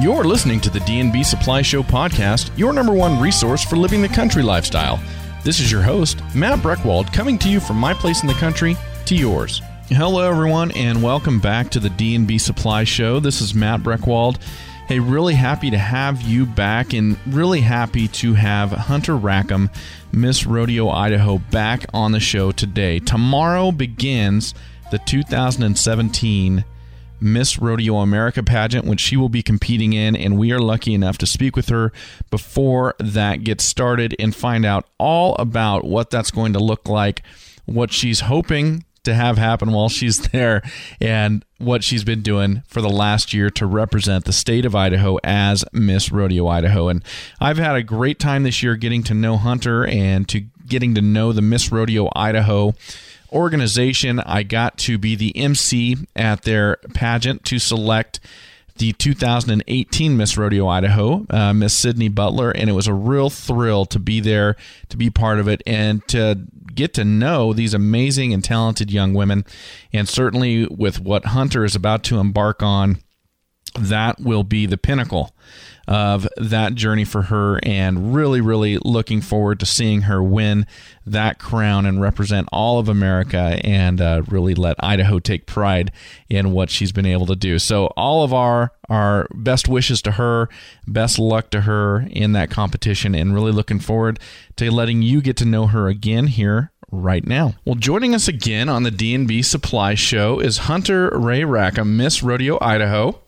You're listening to the D&B Supply Show podcast, your number one resource for living the country lifestyle. This is your host, Matt Breckwald, coming to you from my place in the country to yours. Hello, everyone, and welcome back to the D&B Supply Show. This is Matt Breckwald. Hey, really happy to have you back, and really happy to have Hunter Rackham, Miss Rodeo Idaho, back on the show today. Tomorrow begins the 2017 Miss Rodeo America pageant, which she will be competing in. And we are lucky enough to speak with her before that gets started and find out all about what that's going to look like, what she's hoping to have happen while she's there, and what she's been doing for the last year to represent the state of Idaho as Miss Rodeo Idaho. And I've had a great time this year getting to know Hunter and to getting to know the Miss Rodeo Idaho organization. I got to be the MC at their pageant to select the 2018 Miss Rodeo Idaho, uh, Miss Sydney Butler, and it was a real thrill to be there, to be part of it, and to get to know these amazing and talented young women. And certainly with what Hunter is about to embark on, that will be the pinnacle of that journey for her and really, really looking forward to seeing her win that crown and represent all of America and uh, really let Idaho take pride in what she's been able to do. So, all of our, our best wishes to her, best luck to her in that competition, and really looking forward to letting you get to know her again here right now. Well, joining us again on the D&B Supply Show is Hunter Rae Rackham, Miss Rodeo Idaho.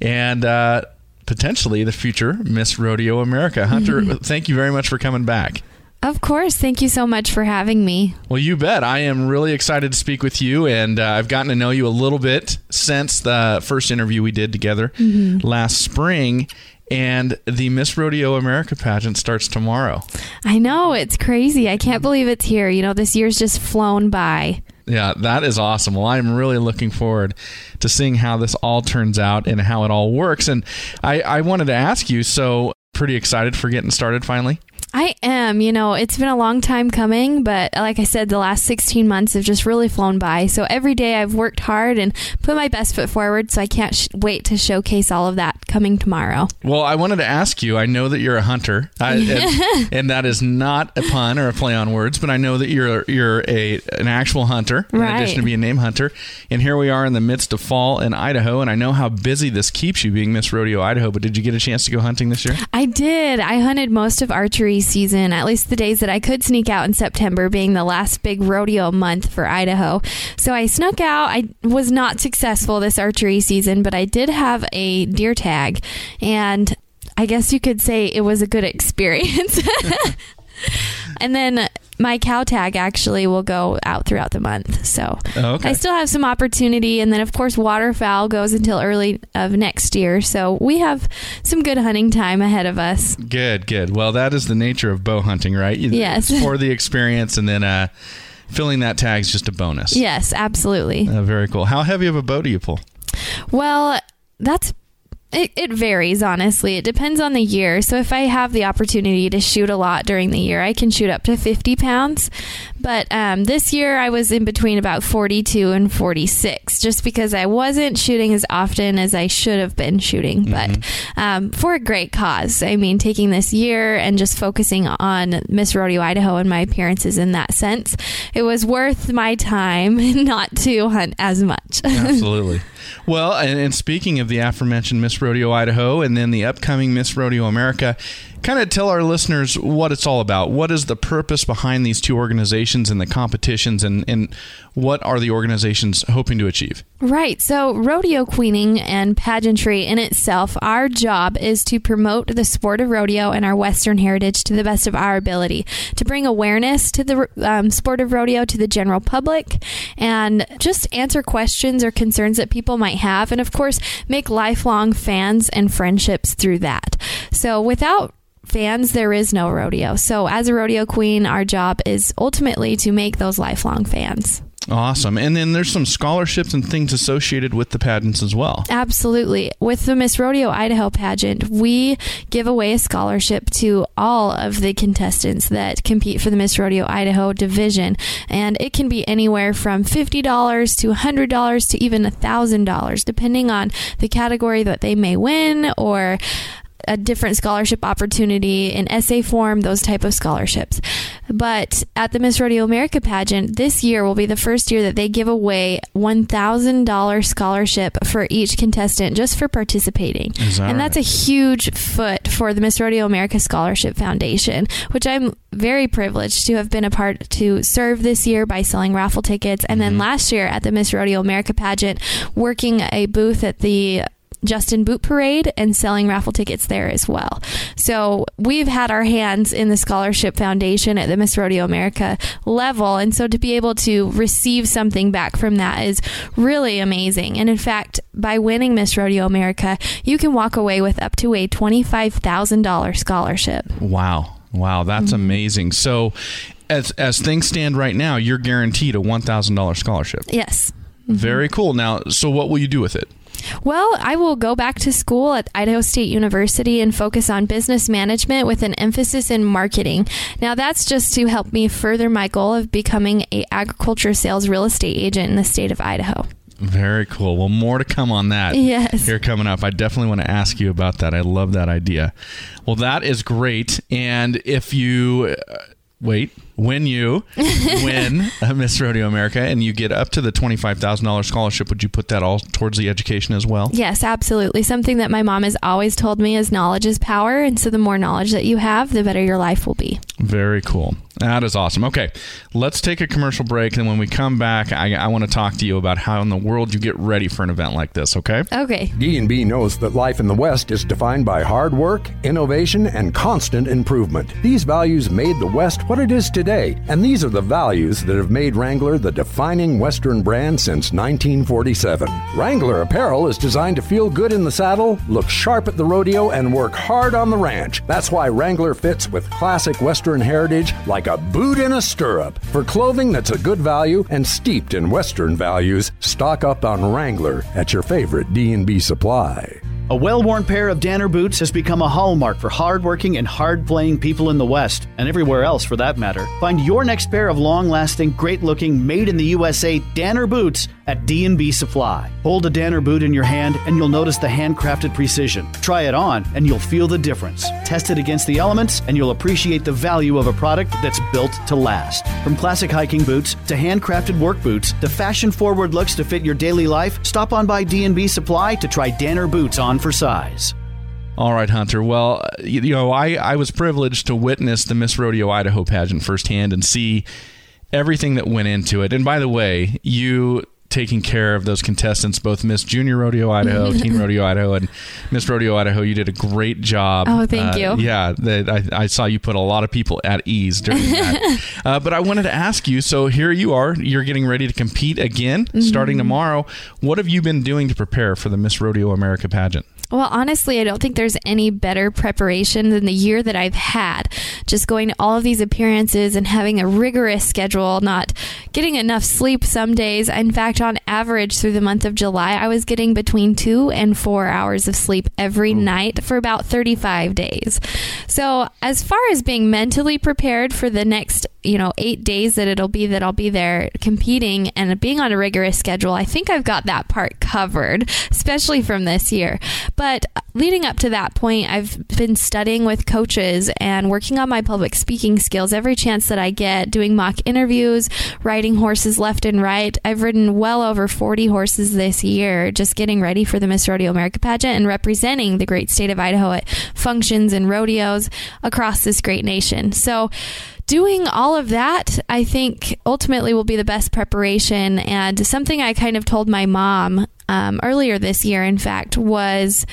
And uh, potentially the future Miss Rodeo America. Hunter, thank you very much for coming back. Of course. Thank you so much for having me. Well, you bet. I am really excited to speak with you, and uh, I've gotten to know you a little bit since the first interview we did together mm-hmm. last spring. And the Miss Rodeo America pageant starts tomorrow. I know. It's crazy. I can't believe it's here. You know, this year's just flown by. Yeah, that is awesome. Well, I'm really looking forward to seeing how this all turns out and how it all works. And I, I wanted to ask you so, pretty excited for getting started finally? I am. You know, it's been a long time coming, but like I said, the last 16 months have just really flown by. So every day I've worked hard and put my best foot forward. So I can't sh- wait to showcase all of that coming tomorrow. Well, I wanted to ask you I know that you're a hunter, I, and, and, that is not a pun or a play on words, but I know that you're, you're a, an actual hunter in right. addition to being a name hunter. And here we are in the midst of fall in Idaho. And I know how busy this keeps you being Miss Rodeo Idaho, but did you get a chance to go hunting this year? I did. I hunted most of archery season, at least the days that I could sneak out in September, being the last big rodeo month for Idaho. So I snuck out. I was not successful this archery season, but I did have a deer tag, and I guess you could say it was a good experience. and then my cow tag actually will go out throughout the month. So oh, okay. I still have some opportunity. And then, of course, waterfowl goes until early of next year. So we have some good hunting time ahead of us. Good, good. Well, that is the nature of bow hunting, right? yes. For the experience and then uh, filling that tag is just a bonus. Yes, absolutely. Uh, very cool. How heavy of a bow do you pull? Well, that's it, it varies, honestly. It depends on the year. So, if I have the opportunity to shoot a lot during the year, I can shoot up to 50 pounds. But um, this year, I was in between about 42 and 46, just because I wasn't shooting as often as I should have been shooting. Mm-hmm. But um, for a great cause. I mean, taking this year and just focusing on Miss Rodeo Idaho and my appearances in that sense, it was worth my time not to hunt as much. Absolutely. Well, and, and speaking of the aforementioned Miss Rodeo Idaho and then the upcoming Miss Rodeo America, kind of tell our listeners what it's all about. What is the purpose behind these two organizations and the competitions, and, and what are the organizations hoping to achieve? Right. So, rodeo queening and pageantry in itself, our job is to promote the sport of rodeo and our Western heritage to the best of our ability, to bring awareness to the um, sport of rodeo to the general public, and just answer questions or concerns that people might have, and of course, make lifelong fans and friendships through that. So, without fans, there is no rodeo. So, as a rodeo queen, our job is ultimately to make those lifelong fans. Awesome. And then there's some scholarships and things associated with the pageants as well. Absolutely. With the Miss Rodeo Idaho pageant, we give away a scholarship to all of the contestants that compete for the Miss Rodeo Idaho division. And it can be anywhere from $50 to $100 to even $1,000, depending on the category that they may win or a different scholarship opportunity in essay form, those type of scholarships. But at the Miss Rodeo America pageant, this year will be the first year that they give away $1,000 scholarship for each contestant just for participating. That and right? that's a huge foot for the Miss Rodeo America Scholarship Foundation, which I'm very privileged to have been a part to serve this year by selling raffle tickets. And then mm-hmm. last year at the Miss Rodeo America pageant, working a booth at the Justin Boot Parade and selling raffle tickets there as well. So we've had our hands in the Scholarship Foundation at the Miss Rodeo America level. And so to be able to receive something back from that is really amazing. And in fact, by winning Miss Rodeo America, you can walk away with up to a $25,000 scholarship. Wow. Wow, that's mm-hmm. amazing. So as as things stand right now, you're guaranteed a $1,000 scholarship. Yes. Very mm-hmm. cool. Now, so what will you do with it? Well, I will go back to school at Idaho State University and focus on business management with an emphasis in marketing. Now, that's just to help me further my goal of becoming a agriculture sales real estate agent in the state of Idaho. Very cool. Well, more to come on that. Yes. Here coming up. I definitely want to ask you about that. I love that idea. Well, that is great. And if you uh, wait, when you win uh, Miss Rodeo America and you get up to the $25,000 scholarship, would you put that all towards the education as well? Yes, absolutely. Something that my mom has always told me is knowledge is power. And so the more knowledge that you have, the better your life will be. Very cool. That is awesome. Okay, let's take a commercial break. And when we come back, I, I want to talk to you about how in the world you get ready for an event like this, okay? Okay. D&B knows that life in the West is defined by hard work, innovation, and constant improvement. These values made the West what it is today, and these are the values that have made Wrangler the defining Western brand since 1947. Wrangler apparel is designed to feel good in the saddle, look sharp at the rodeo, and work hard on the ranch. That's why Wrangler fits with classic Western heritage like a boot in a stirrup. For clothing that's a good value and steeped in Western values, stock up on Wrangler at your favorite D&B supply. A well worn pair of Danner boots has become a hallmark for hardworking and hard playing people in the West, and everywhere else for that matter. Find your next pair of long lasting, great looking, made in the USA Danner boots at D&B Supply. Hold a Danner boot in your hand and you'll notice the handcrafted precision. Try it on and you'll feel the difference. Test it against the elements and you'll appreciate the value of a product that's built to last. From classic hiking boots to handcrafted work boots to fashion forward looks to fit your daily life, stop on by D&B Supply to try Danner boots on for size. All right, Hunter. Well, uh, you, you know, I, I was privileged to witness the Miss Rodeo Idaho pageant firsthand and see everything that went into it. And by the way, you taking care of those contestants, both Miss Junior Rodeo Idaho, Teen Rodeo Idaho, and Miss Rodeo Idaho. You did a great job. Oh, thank Uh, you. Yeah, that I, I saw you put a lot of people at ease during that. uh, but I wanted to ask you. So here you are. You're getting ready to compete again, Mm-hmm. starting tomorrow. What have you been doing to prepare for the Miss Rodeo America pageant? Well, honestly, I don't think there's any better preparation than the year that I've had. Just going to all of these appearances and having a rigorous schedule, not getting enough sleep some days. In fact, on average, through the month of July, I was getting between two and four hours of sleep every night for about 35 days. So, as far as being mentally prepared for the next you know eight days that it'll be that I'll be there competing and being on a rigorous schedule, I think I've got that part covered, especially from this year. But leading up to that point, I've been studying with coaches and working on my public speaking skills every chance that I get, doing mock interviews, riding horses left and right. I've ridden well over 40 horses this year, just getting ready for the Miss Rodeo America pageant and representing the great state of Idaho at functions and rodeos across this great nation. So, doing all of that, I think ultimately will be the best preparation. And something I kind of told my mom um, earlier this year, in fact, was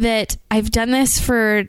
that I've done this for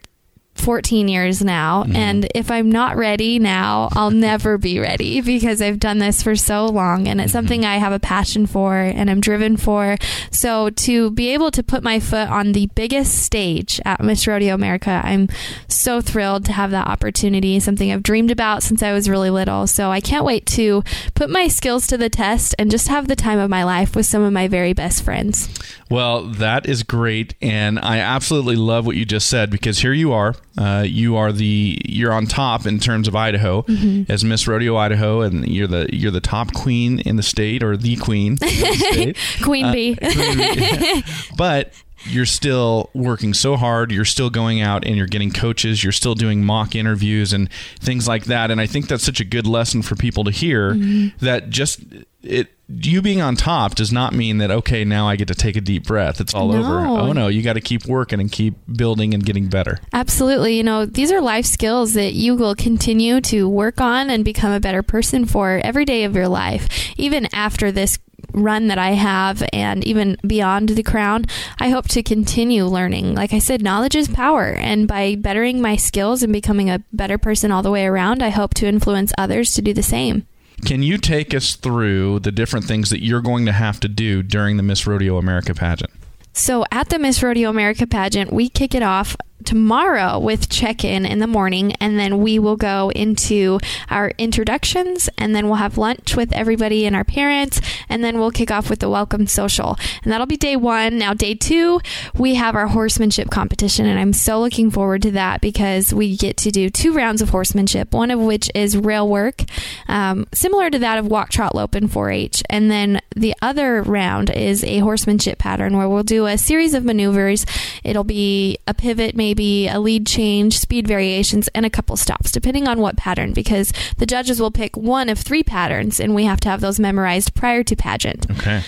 14 years now. Mm-hmm. And if I'm not ready now, I'll never be ready because I've done this for so long and it's Mm-hmm. something I have a passion for and I'm driven for. So to be able to put my foot on the biggest stage at Miss Rodeo America, I'm so thrilled to have that opportunity, something I've dreamed about since I was really little. So I can't wait to put my skills to the test and just have the time of my life with some of my very best friends. Well, that is great, and I absolutely love what you just said because here you are. Uh, you are the you're on top in terms of Idaho Mm-hmm. as Miss Rodeo Idaho, and you're the you're the top queen in the state or the queen. the state. Queen Uh, Bee. but you're still working so hard. You're still going out and you're getting coaches. You're still doing mock interviews and things like that. And I think that's such a good lesson for people to hear Mm-hmm. that just it you being on top does not mean that okay now I get to take a deep breath. It's all No. over. Oh no, you got to keep working and keep building and getting better. Absolutely. You know, these are life skills that you will continue to work on and become a better person for every day of your life. Even after this run that I have and even beyond the crown, I hope to continue learning. Like I said, knowledge is power. And by bettering my skills and becoming a better person all the way around, I hope to influence others to do the same. Can you take us through the different things that you're going to have to do during the Miss Rodeo America pageant? So at the Miss Rodeo America pageant, we kick it off tomorrow with check in in the morning, and then we will go into our introductions, and then we'll have lunch with everybody and our parents, and then we'll kick off with the welcome social. And that'll be day one. Now, day two, we have our horsemanship competition, and I'm so looking forward to that because we get to do two rounds of horsemanship, one of which is rail work, um, similar to that of walk, trot, lope, and 4 H. And then the other round is a horsemanship pattern where we'll do a series of maneuvers. It'll be a pivot, maybe a lead change, speed variations, and a couple stops, depending on what pattern, because the judges will pick one of three patterns, and we have to have those memorized prior to pageant. Okay.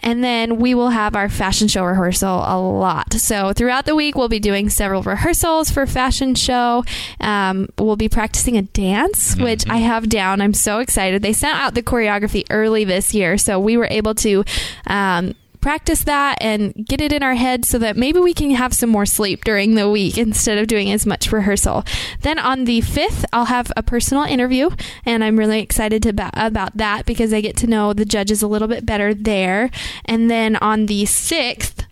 And then we will have our fashion show rehearsal a lot. So throughout the week, we'll be doing several rehearsals for fashion show. Um, we'll be practicing a dance, which I have down. I'm so excited. They sent out the choreography early this year, so we were able to. Um, practice that and get it in our head so that maybe we can have some more sleep during the week instead of doing as much rehearsal. Then on the 5th, I'll have a personal interview and I'm really excited ba- about that because I get to know the judges a little bit better there. And then on the 6th,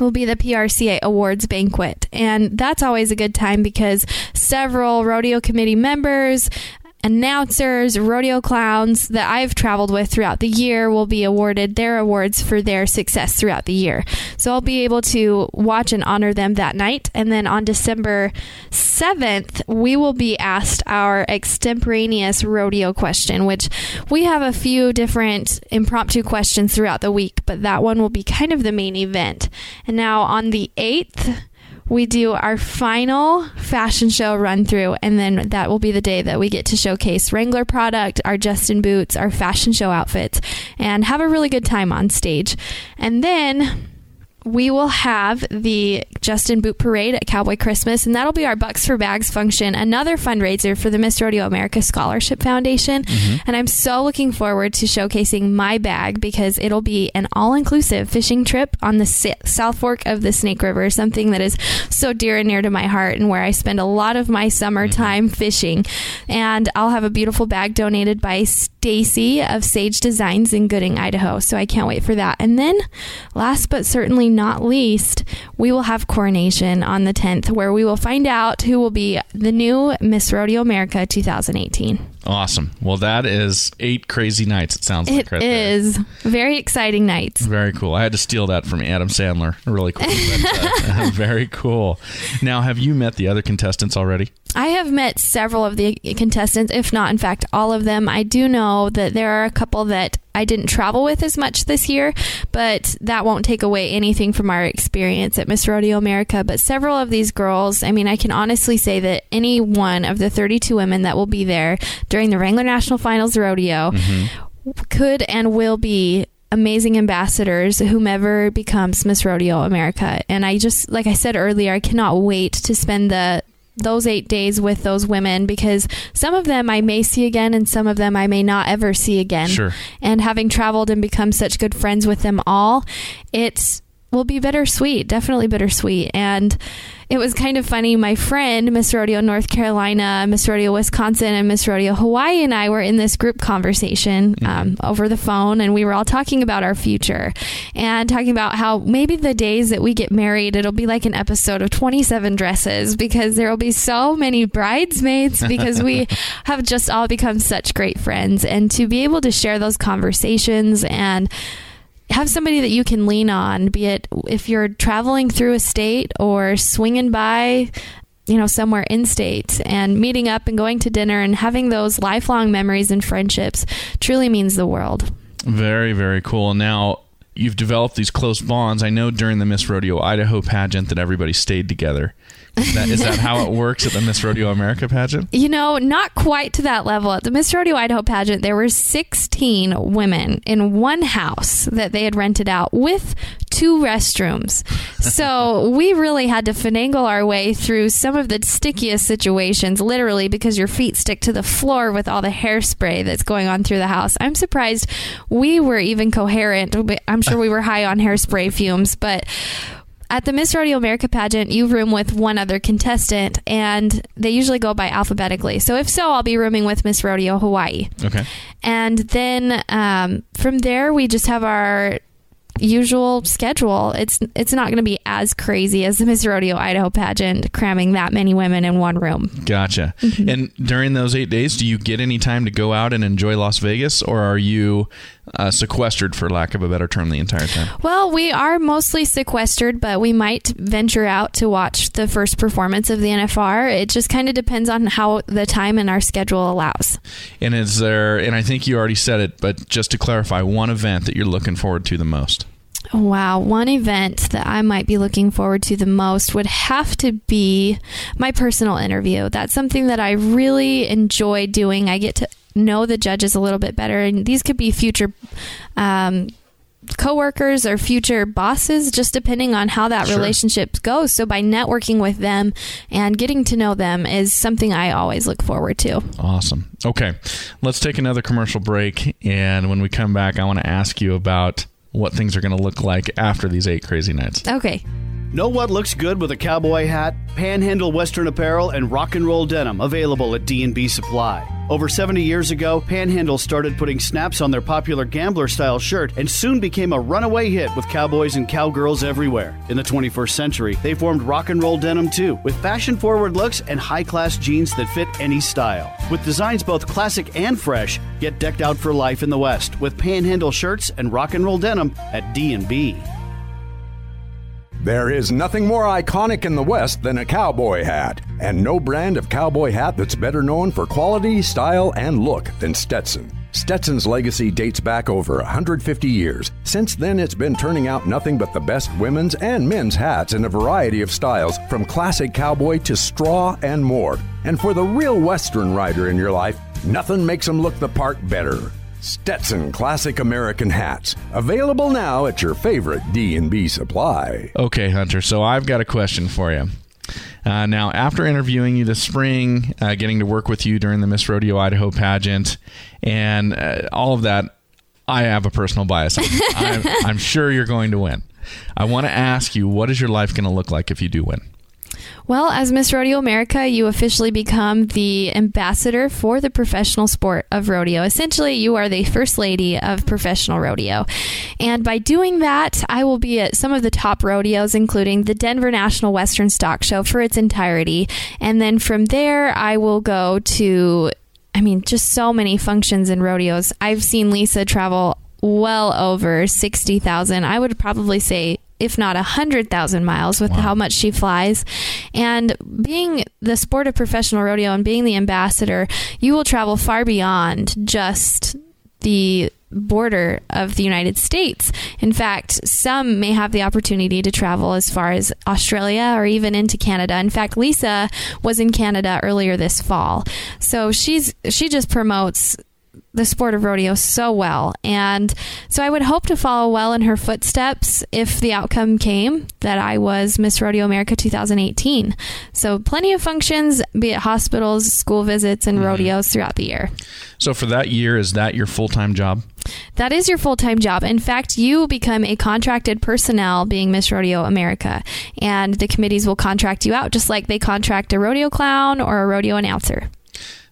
will be the PRCA Awards banquet. And that's always a good time because several rodeo committee members, announcers, rodeo clowns that I've traveled with throughout the year will be awarded their awards for their success throughout the year. So I'll be able to watch and honor them that night. And then on December 7th, we will be asked our extemporaneous rodeo question, which we have a few different impromptu questions throughout the week, but that one will be kind of the main event. And now on the 8th, we do our final fashion show run through, and then that will be the day that we get to showcase Wrangler product, our Justin boots, our fashion show outfits, and have a really good time on stage. And then we will have the Justin Boot Parade at Cowboy Christmas, and that'll be our Bucks for Bags function, another fundraiser for the Miss Rodeo America Scholarship Foundation. Mm-hmm. And I'm so looking forward to showcasing my bag because it'll be an all inclusive fishing trip on the South Fork of the Snake River, something that is so dear and near to my heart and where I spend a lot of my summer mm-hmm. time fishing. And I'll have a beautiful bag donated by Stacy of Sage Designs in Gooding, Idaho. So I can't wait for that. And then, last but certainly not least, we will have coronation on the 10th, where we will find out who will be the new Miss Rodeo America 2018. Awesome. Well, that is eight crazy nights. It sounds like It right there. is very exciting nights. Very cool. I had to steal that from Adam Sandler. Really cool. But, uh, very cool. Now, have you met the other contestants already? I have met several of the contestants, if not, in fact, all of them. I do know that there are a couple that I didn't travel with as much this year, but that won't take away anything from our experience at Miss Rodeo America. But several of these girls, I mean, I can honestly say that any one of the 32 women that will be there during the Wrangler National Finals Rodeo mm-hmm. could and will be amazing ambassadors whomever becomes Miss Rodeo America. And I just like I said earlier, I cannot wait to spend the those 8 days with those women because some of them I may see again and some of them I may not ever see again. Sure. And having traveled and become such good friends with them all, it's will be bittersweet, definitely bittersweet. And it was kind of funny. My friend, Miss Rodeo North Carolina, Miss Rodeo Wisconsin, and Miss Rodeo Hawaii and I were in this group conversation Mm-hmm. um, over the phone, and we were all talking about our future and talking about how maybe the days that we get married, it'll be like an episode of 27 Dresses because there will be so many bridesmaids because we have just all become such great friends. And to be able to share those conversations and have somebody that you can lean on, be it if you're traveling through a state or swinging by, you know, somewhere in state and meeting up and going to dinner and having those lifelong memories and friendships truly means the world. Very, very cool. Now, you've developed these close bonds. I know during the Miss Rodeo Idaho pageant that everybody stayed together. Is that, is that how it works at the Miss Rodeo America pageant? You know, not quite to that level. At the Miss Rodeo Idaho pageant, there were 16 women in one house that they had rented out with two restrooms. So we really had to finagle our way through some of the stickiest situations, literally, because your feet stick to the floor with all the hairspray that's going on through the house. I'm surprised we were even coherent. I'm sure we were high on hairspray fumes, but at the Miss Rodeo America pageant, you room with one other contestant, and they usually go by alphabetically. So if so, I'll be rooming with Miss Rodeo Hawaii, Okay. and then um, from there we just have our usual schedule. It's it's not going to be as crazy as the Miss Rodeo Idaho pageant, cramming that many women in one room. Gotcha. And during those eight days, do you get any time to go out and enjoy Las Vegas, or are you uh, sequestered, for lack of a better term, the entire time? Well, we are mostly sequestered, but we might venture out to watch the first performance of the NFR. It just kind of depends on how the time and our schedule allows. And is there, and I think you already said it, but just to clarify, one event that you're looking forward to the most? Wow, one event that I might be looking forward to the most would have to be my personal interview. That's something that I really enjoy doing. I get to know the judges a little bit better, and these could be future um, coworkers or future bosses, just depending on how that Sure. relationship goes. So, by networking with them and getting to know them is something I always look forward to. Awesome. Okay, let's take another commercial break. And when we come back, I want to ask you about what things are going to look like after these eight crazy nights. Okay. Know what looks good with a cowboy hat? Panhandle Western apparel and rock and roll denim available at D&B Supply. Over 70 years ago, Panhandle started putting snaps on their popular gambler style shirt and soon became a runaway hit with cowboys and cowgirls everywhere. In the 21st century, they formed rock and roll denim too, with fashion forward looks and high class jeans that fit any style. With designs both classic and fresh, get decked out for life in the West with Panhandle shirts and rock and roll denim at D&B. There is nothing more iconic in the West than a cowboy hat, and no brand of cowboy hat that's better known for quality, style, and look than Stetson. Stetson's legacy dates back over 150 years. Since then, it's been turning out nothing but the best women's and men's hats in a variety of styles, from classic cowboy to straw and more. And for the real Western rider in your life, nothing makes them look the part better. Stetson Classic American Hats, available now at your favorite D&B supply. Okay, Hunter. So I've got a question for you. Uh, now, after interviewing you this spring, uh, getting to work with you during the Miss Rodeo Idaho pageant, and uh, all of that, I have a personal bias. I'm, I'm, I'm sure you're going to win. I want to ask you, what is your life going to look like if you do win? Well, as Miss Rodeo America, you officially become the ambassador for the professional sport of rodeo. Essentially, you are the first lady of professional rodeo. And by doing that, I will be at some of the top rodeos, including the Denver National Western Stock Show for its entirety. And then from there, I will go to, I mean, just so many functions and rodeos. I've seen Lisa travel well over 60,000. I would probably say if not 100,000 miles with how much she flies. And being the sport of professional rodeo and being the ambassador, you will travel far beyond just the border of the United States. In fact, some may have the opportunity to travel as far as Australia or even into Canada. In fact, Lisa was in Canada earlier this fall. So she's she just promotes the sport of rodeo so well. And so I would hope to follow well in her footsteps if the outcome came that I was Miss Rodeo America 2018. So plenty of functions, be it hospitals, school visits, and mm-hmm. rodeos throughout the year. So for that year, is that your full time job? That is your full time job. In fact, you become a contracted personnel being Miss Rodeo America, and the committees will contract you out just like they contract a rodeo clown or a rodeo announcer.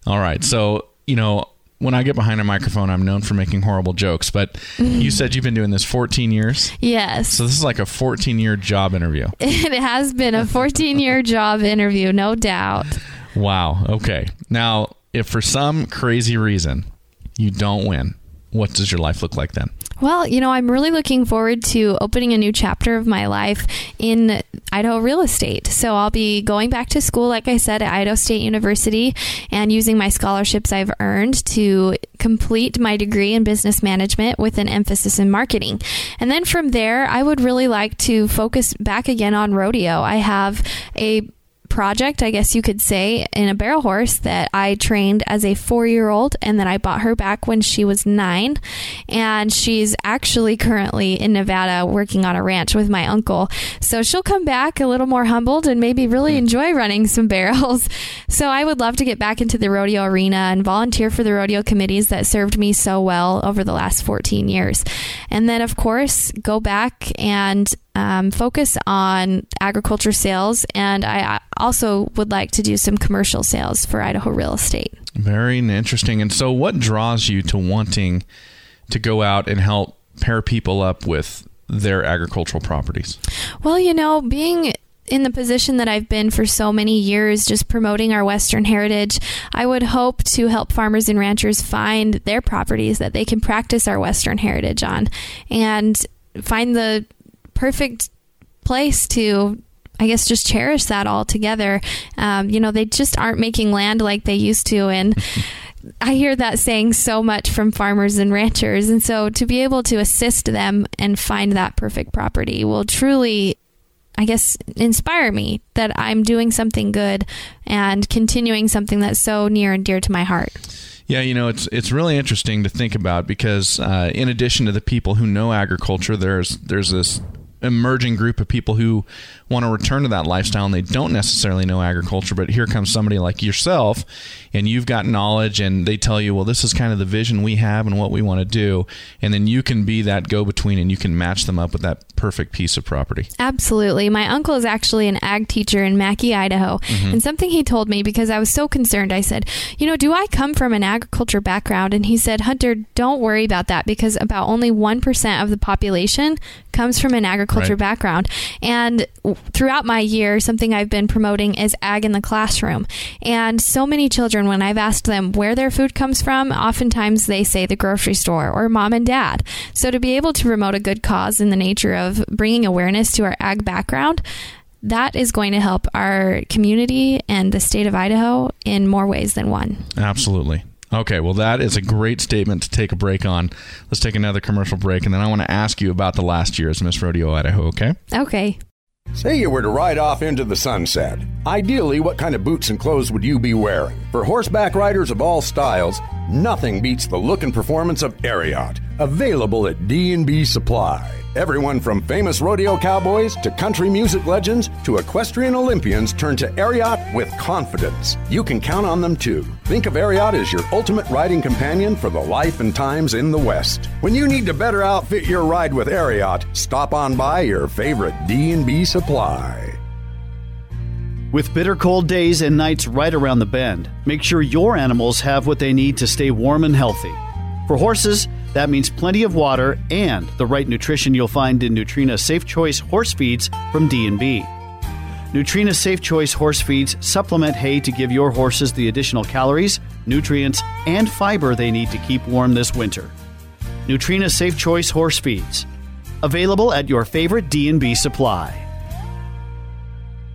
All right. So, you know, when I get behind a microphone, I'm known for making horrible jokes, but you said you've been doing this 14 years. Yes. So this is like a 14 year job interview. It has been a 14 year job interview, no doubt. Wow. Okay. Now, if for some crazy reason you don't win, what does your life look like then? Well, you know, I'm really looking forward to opening a new chapter of my life in Idaho real estate. So I'll be going back to school, like I said, at Idaho State University and using my scholarships I've earned to complete my degree in business management with an emphasis in marketing. And then from there, I would really like to focus back again on rodeo. I have a project, I guess you could say, in a barrel horse that I trained as a four year old and then I bought her back when she was nine. And she's actually currently in Nevada working on a ranch with my uncle. So she'll come back a little more humbled and maybe really mm. enjoy running some barrels. So I would love to get back into the rodeo arena and volunteer for the rodeo committees that served me so well over the last 14 years. And then, of course, go back and um, focus on agriculture sales, and I also would like to do some commercial sales for Idaho real estate. Very interesting. And so, what draws you to wanting to go out and help pair people up with their agricultural properties? Well, you know, being in the position that I've been for so many years, just promoting our Western heritage, I would hope to help farmers and ranchers find their properties that they can practice our Western heritage on and find the perfect place to I guess just cherish that all together. Um, you know, they just aren't making land like they used to, and I hear that saying so much from farmers and ranchers. And so to be able to assist them and find that perfect property will truly, I guess, inspire me that I'm doing something good and continuing something that's so near and dear to my heart. Yeah, you know, it's it's really interesting to think about because uh, in addition to the people who know agriculture, there's there's this emerging group of people who want to return to that lifestyle and they don't necessarily know agriculture but here comes somebody like yourself and you've got knowledge and they tell you well this is kind of the vision we have and what we want to do and then you can be that go between and you can match them up with that perfect piece of property. Absolutely. My uncle is actually an ag teacher in Mackay Idaho. Mm-hmm. and something he told me because I was so concerned I said you know do I come from an agriculture background? And he said Hunter don't worry about that because about only 1% of the population comes from an agriculture right. background and throughout my year, something I've been promoting is ag in the classroom. And so many children, when I've asked them where their food comes from, oftentimes they say the grocery store or mom and dad. So to be able to promote a good cause in the nature of bringing awareness to our ag background, that is going to help our community and the state of Idaho in more ways than one. Absolutely. Okay, well, that is a great statement to take a break on. Let's take another commercial break, and then I want to ask you about the last year as Miss Rodeo Idaho, okay? Okay. Say you were to ride off into the sunset. Ideally, what kind of boots and clothes would you be wearing? For horseback riders of all styles, nothing beats the look and performance of Ariat, available at D&B Supply. Everyone from famous rodeo cowboys to country music legends to equestrian Olympians turn to Ariat with confidence. You can count on them too. Think of Ariat as your ultimate riding companion for the life and times in the West. When you need to better outfit your ride with Ariat, stop on by your favorite D&B supply. With bitter cold days and nights right around the bend, make sure your animals have what they need to stay warm and healthy. For horses, that means plenty of water and the right nutrition you'll find in Nutrena Safe Choice horse feeds from D&B. Nutrena Safe Choice horse feeds supplement hay to give your horses the additional calories, nutrients, and fiber they need to keep warm this winter. Nutrena Safe Choice horse feeds. Available at your favorite D&B supply.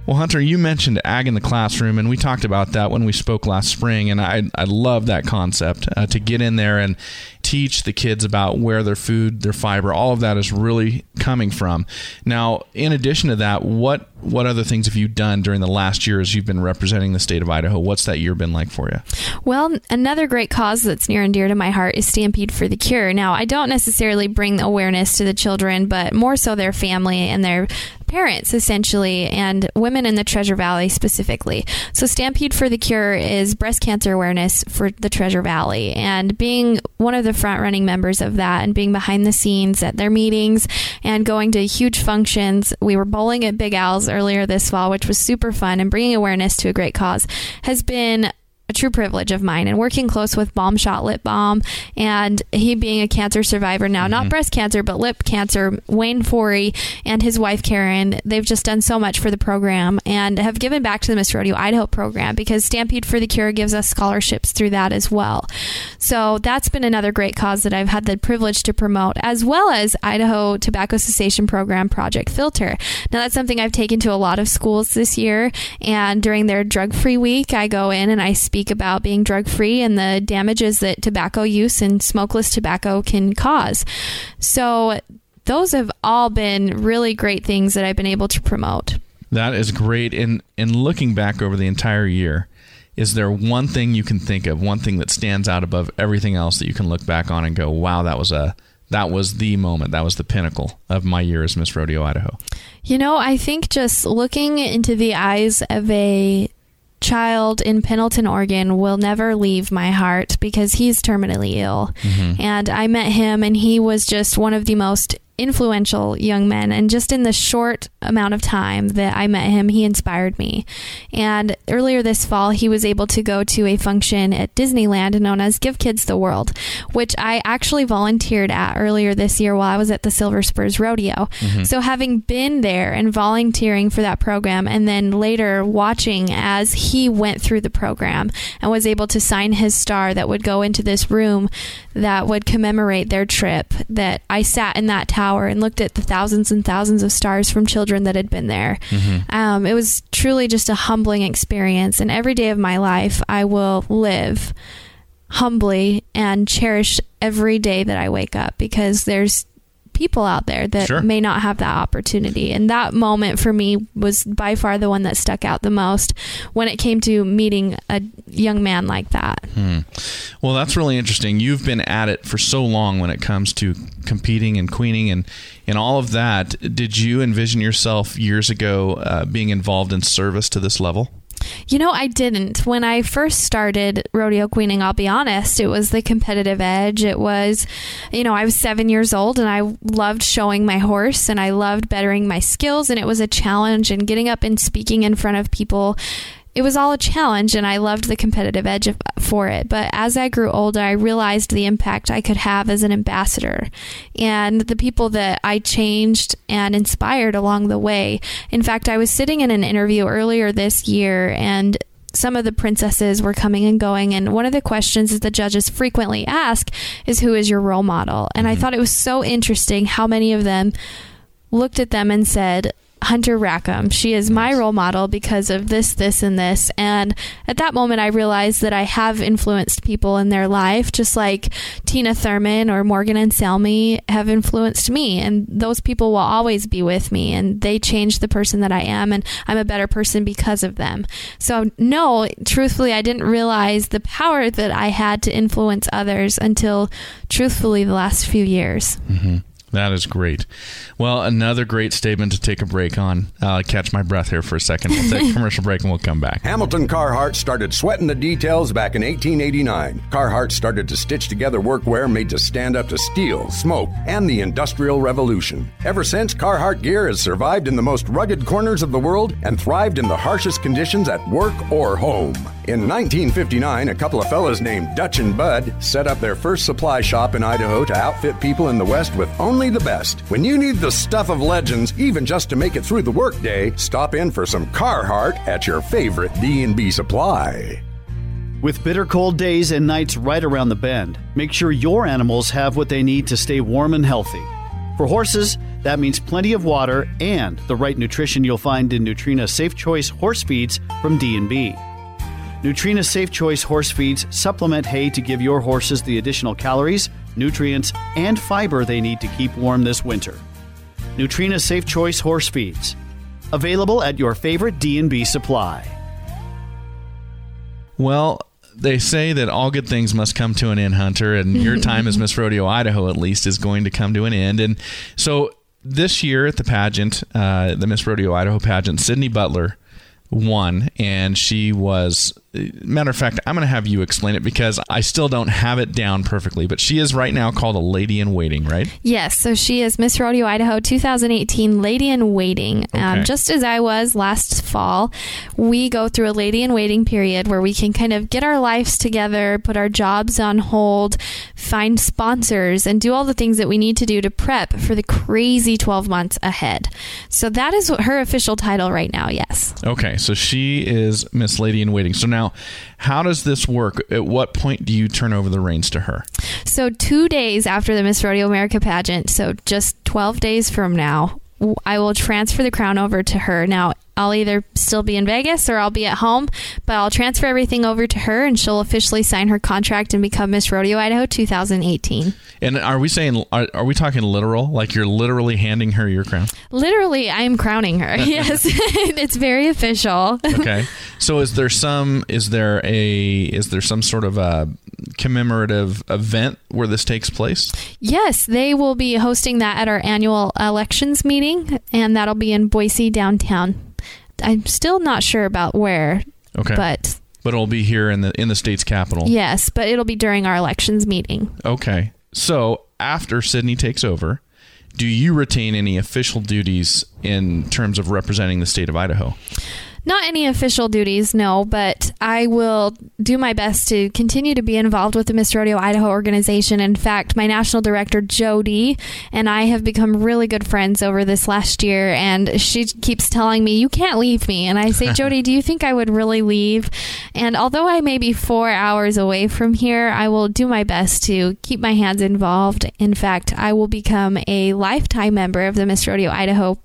Well, Hunter, you mentioned ag in the classroom, and we talked about that when we spoke last spring, and I, I love that concept uh, to get in there and teach the kids about where their food, their fiber, all of that is really coming from. Now, in addition to that, what what other things have you done during the last year as you've been representing the state of Idaho? What's that year been like for you? Well, another great cause that's near and dear to my heart is Stampede for the Cure. Now, I don't necessarily bring awareness to the children, but more so their family and their parents essentially and women in the Treasure Valley specifically. So Stampede for the Cure is breast cancer awareness for the Treasure Valley and being one of the front running members of that and being behind the scenes at their meetings and going to huge functions. We were bowling at Big Al's earlier this fall, which was super fun and bringing awareness to a great cause has been a true privilege of mine and working close with Balm Shot Lip Balm and he being a cancer survivor now, mm-hmm. not breast cancer, but lip cancer, Wayne Forey and his wife Karen, they've just done so much for the program and have given back to the Miss Rodeo Idaho program because Stampede for the Cure gives us scholarships through that as well. So that's been another great cause that I've had the privilege to promote, as well as Idaho Tobacco Cessation Program Project Filter. Now that's something I've taken to a lot of schools this year and during their drug free week, I go in and I speak speak about being drug free and the damages that tobacco use and smokeless tobacco can cause. So, those have all been really great things that I've been able to promote. That is great. And in looking back over the entire year, is there one thing you can think of, one thing that stands out above everything else that you can look back on and go, "Wow, that was a that was the moment. That was the pinnacle of my year as Miss Rodeo Idaho." You know, I think just looking into the eyes of a child in Pendleton, Oregon will never leave my heart because he's terminally ill. Mm-hmm. And I met him, and he was just one of the most influential young men. And just in the short amount of time that I met him, he inspired me. And earlier this fall, he was able to go to a function at Disneyland known as Give Kids the World, which I actually volunteered at earlier this year while I was at the Silver Spurs Rodeo. Mm-hmm. So having been there and volunteering for that program, and then later watching as he went through the program and was able to sign his star that would go into this room that would commemorate their trip, that I sat in that tower tower and looked at the thousands and thousands of stars from children that had been there. Mm-hmm. Um, it was truly just a humbling experience. And every day of my life, I will live humbly and cherish every day that I wake up because there's people out there that sure. may not have that opportunity. And that moment for me was by far the one that stuck out the most when it came to meeting a young man like that. Hmm. Well, that's really interesting. You've been at it for so long when it comes to competing and queening and, and all of that. Did you envision yourself years ago uh, being involved in service to this level? You know, I didn't. When I first started rodeo queening, I'll be honest, it was the competitive edge. It was, you know, I was seven years old and I loved showing my horse and I loved bettering my skills. And it was a challenge and getting up and speaking in front of people it was all a challenge and I loved the competitive edge of, for it. But as I grew older, I realized the impact I could have as an ambassador and the people that I changed and inspired along the way. In fact, I was sitting in an interview earlier this year and some of the princesses were coming and going and one of the questions that the judges frequently ask is who is your role model and i mm-hmm. thought it was so interesting how many of them looked at them and said Hunter Rackham. She is my role model because of this, this, and this. And at that moment, I realized that I have influenced people in their life, just like Tina Thurman or Morgan and Selmy have influenced me. And those people will always be with me, and they changed the person that I am, and I'm a better person because of them. So, no, truthfully, I didn't realize the power that I had to influence others until, truthfully, the last few years. Mm-hmm. That is great. Well, another great statement to take a break on. I'll catch my breath here for a second. We'll take a commercial break and we'll come back. Hamilton Carhartt started sweating the details back in 1889. Carhartt started to stitch together workwear made to stand up to steel, smoke, and the Industrial Revolution. Ever since, Carhartt gear has survived in the most rugged corners of the world and thrived in the harshest conditions at work or home. In 1959, a couple of fellas named Dutch and Bud set up their first supply shop in Idaho to outfit people in the West with only the best. When you need the stuff of legends, even just to make it through the workday, stop in for some Carhartt at your favorite D&B supply. With bitter cold days and nights right around the bend, make sure your animals have what they need to stay warm and healthy. For horses, that means plenty of water and the right nutrition you'll find in Nutrena Safe Choice horse feeds from D&B. Nutrena Safe Choice horse feeds supplement hay to give your horses the additional calories, nutrients, and fiber they need to keep warm this winter. Nutrena Safe Choice horse feeds. Available at your favorite D&B supply. Well, they say that all good things must come to an end, Hunter, and your time as Miss Rodeo Idaho, at least, is going to come to an end. And so this year at the pageant, uh, the Miss Rodeo Idaho pageant, Sydney Butler won, and she was. Matter of fact, I'm going to have you explain it because I still don't have it down perfectly. But she is right now called a lady in waiting, right? Yes, so she is Miss Rodeo Idaho 2018 Lady in Waiting. Okay. Um, just as I was last fall, we go through a lady in waiting period where we can kind of get our lives together, put our jobs on hold, find sponsors, and do all the things that we need to do to prep for the crazy 12 months ahead. So that is her official title right now, yes. Okay, so she is Miss Lady in Waiting. So now, how does this work? At what point do you turn over the reins to her? So, two days after the Miss Rodeo America pageant, so just 12 days from now, I will transfer the crown over to her. Now, I'll either still be in Vegas or I'll be at home, but I'll transfer everything over to her and she'll officially sign her contract and become Miss Rodeo Idaho 2018. And are we saying, are, are we talking literal? Like you're literally handing her your crown? Literally, I'm crowning her. yes, it's very official. Okay. so is there some, is there a, is there some sort of a commemorative event where this takes place? Yes, they will be hosting that at our annual elections meeting, and that'll be in Boise downtown. I'm still not sure about where, Okay. but but it'll be here in the in the state's capital. yes, but it'll be during our elections meeting. Okay. So after Sydney takes over, do you retain any official duties in terms of representing the state of Idaho? Not any official duties, no, but I will do my best to continue to be involved with the Miss Rodeo Idaho organization. In fact, my national director, Jody, and I have become really good friends over this last year, and she keeps telling me, You can't leave me. And I say, Jody, do you think I would really leave? And although I may be four hours away from here, I will do my best to keep my hands involved. In fact, I will become a lifetime member of the Miss Rodeo Idaho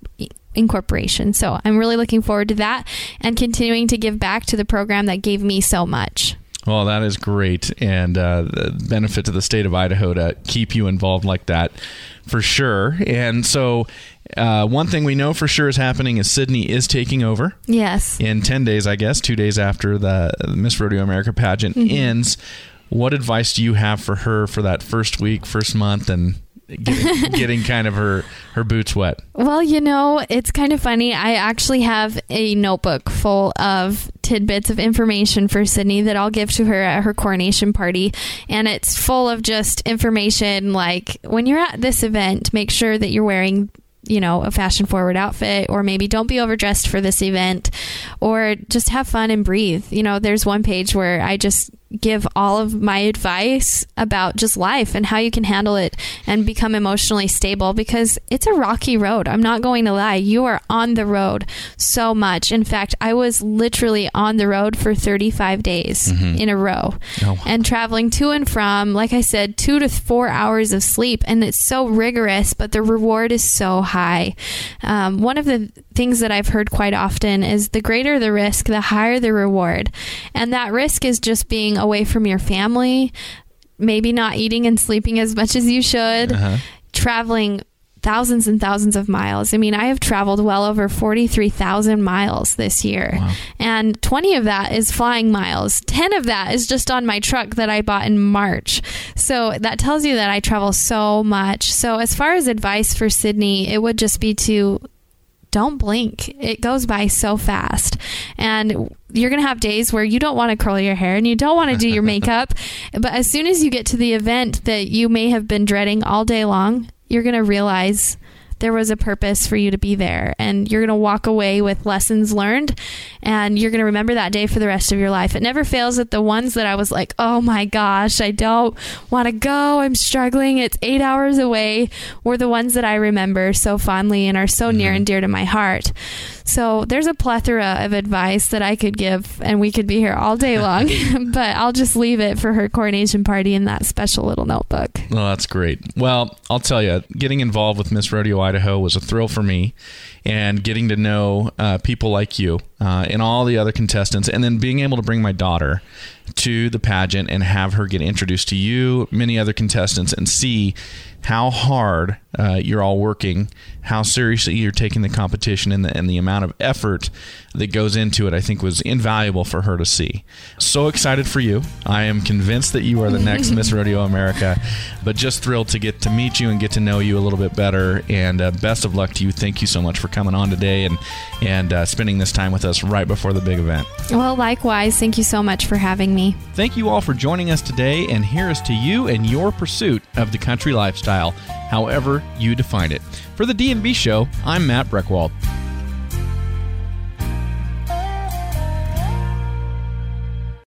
incorporation. So I'm really looking forward to that and continuing to give back to the program that gave me so much. Well, that is great, and uh, the benefit to the state of Idaho to keep you involved like that, for sure. And so, uh, one thing we know for sure is happening is Sydney is taking over Yes. in ten days, I guess, two days after the Miss Rodeo America pageant ends. What advice do you have for her for that first week, first month, and getting, getting kind of her her boots wet? Well, you know, it's kind of funny. I actually have a notebook full of tidbits of information for Sydney that I'll give to her at her coronation party. And it's full of just information like when you're at this event, make sure that you're wearing you know, a fashion forward outfit, or maybe don't be overdressed for this event, or just have fun and breathe. You know, there's one page where I just give all of my advice about just life and how you can handle it and become emotionally stable because it's a rocky road. I'm not going to lie. You are on the road so much. In fact, I was literally on the road for 35 days in a row Oh, and traveling to and from, like I said, two to four hours of sleep. And it's so rigorous, but the reward is so high. Um, one of the things that I've heard quite often is the greater the risk, the higher the reward. And that risk is just being away from your family, maybe not eating and sleeping as much as you should, Uh-huh. traveling thousands and thousands of miles. I mean, I have traveled well over 43,000 miles this year. Wow. And 20 of that is flying miles. 10 of that is just on my truck that I bought in March. So that tells you that I travel so much. So, as far as advice for Sydney, it would just be to don't blink. It goes by so fast. And you're going to have days where you don't want to curl your hair and you don't want to do your makeup. But as soon as you get to the event that you may have been dreading all day long, you're going to realize there was a purpose for you to be there and you're going to walk away with lessons learned and you're going to remember that day for the rest of your life. It never fails that the ones that I was like, "Oh my gosh, I don't want to go. I'm struggling. It's 8 hours away." were the ones that I remember so fondly and are so near mm-hmm. and dear to my heart. So, there's a plethora of advice that I could give and we could be here all day long, but I'll just leave it for her coronation party in that special little notebook. Well, that's great. Well, I'll tell you, getting involved with Miss Rodeo Idaho was a thrill for me, and getting to know uh, people like you uh, and all the other contestants, and then being able to bring my daughter to the pageant and have her get introduced to you, many other contestants, and see how hard uh, you're all working, how seriously you're taking the competition, and the, and the amount of effort that goes into it, I think was invaluable for her to see. So excited for you. I am convinced that you are the next Miss Rodeo America, but just thrilled to get to meet you and get to know you a little bit better. And uh, best of luck to you. Thank you so much for coming on today and, and uh, spending this time with us right before the big event. Well, likewise. Thank you so much for having me. Thank you all for joining us today, and here's to you and your pursuit of the country lifestyle, however you define it. For the D&B Show, I'm Matt Breckwald.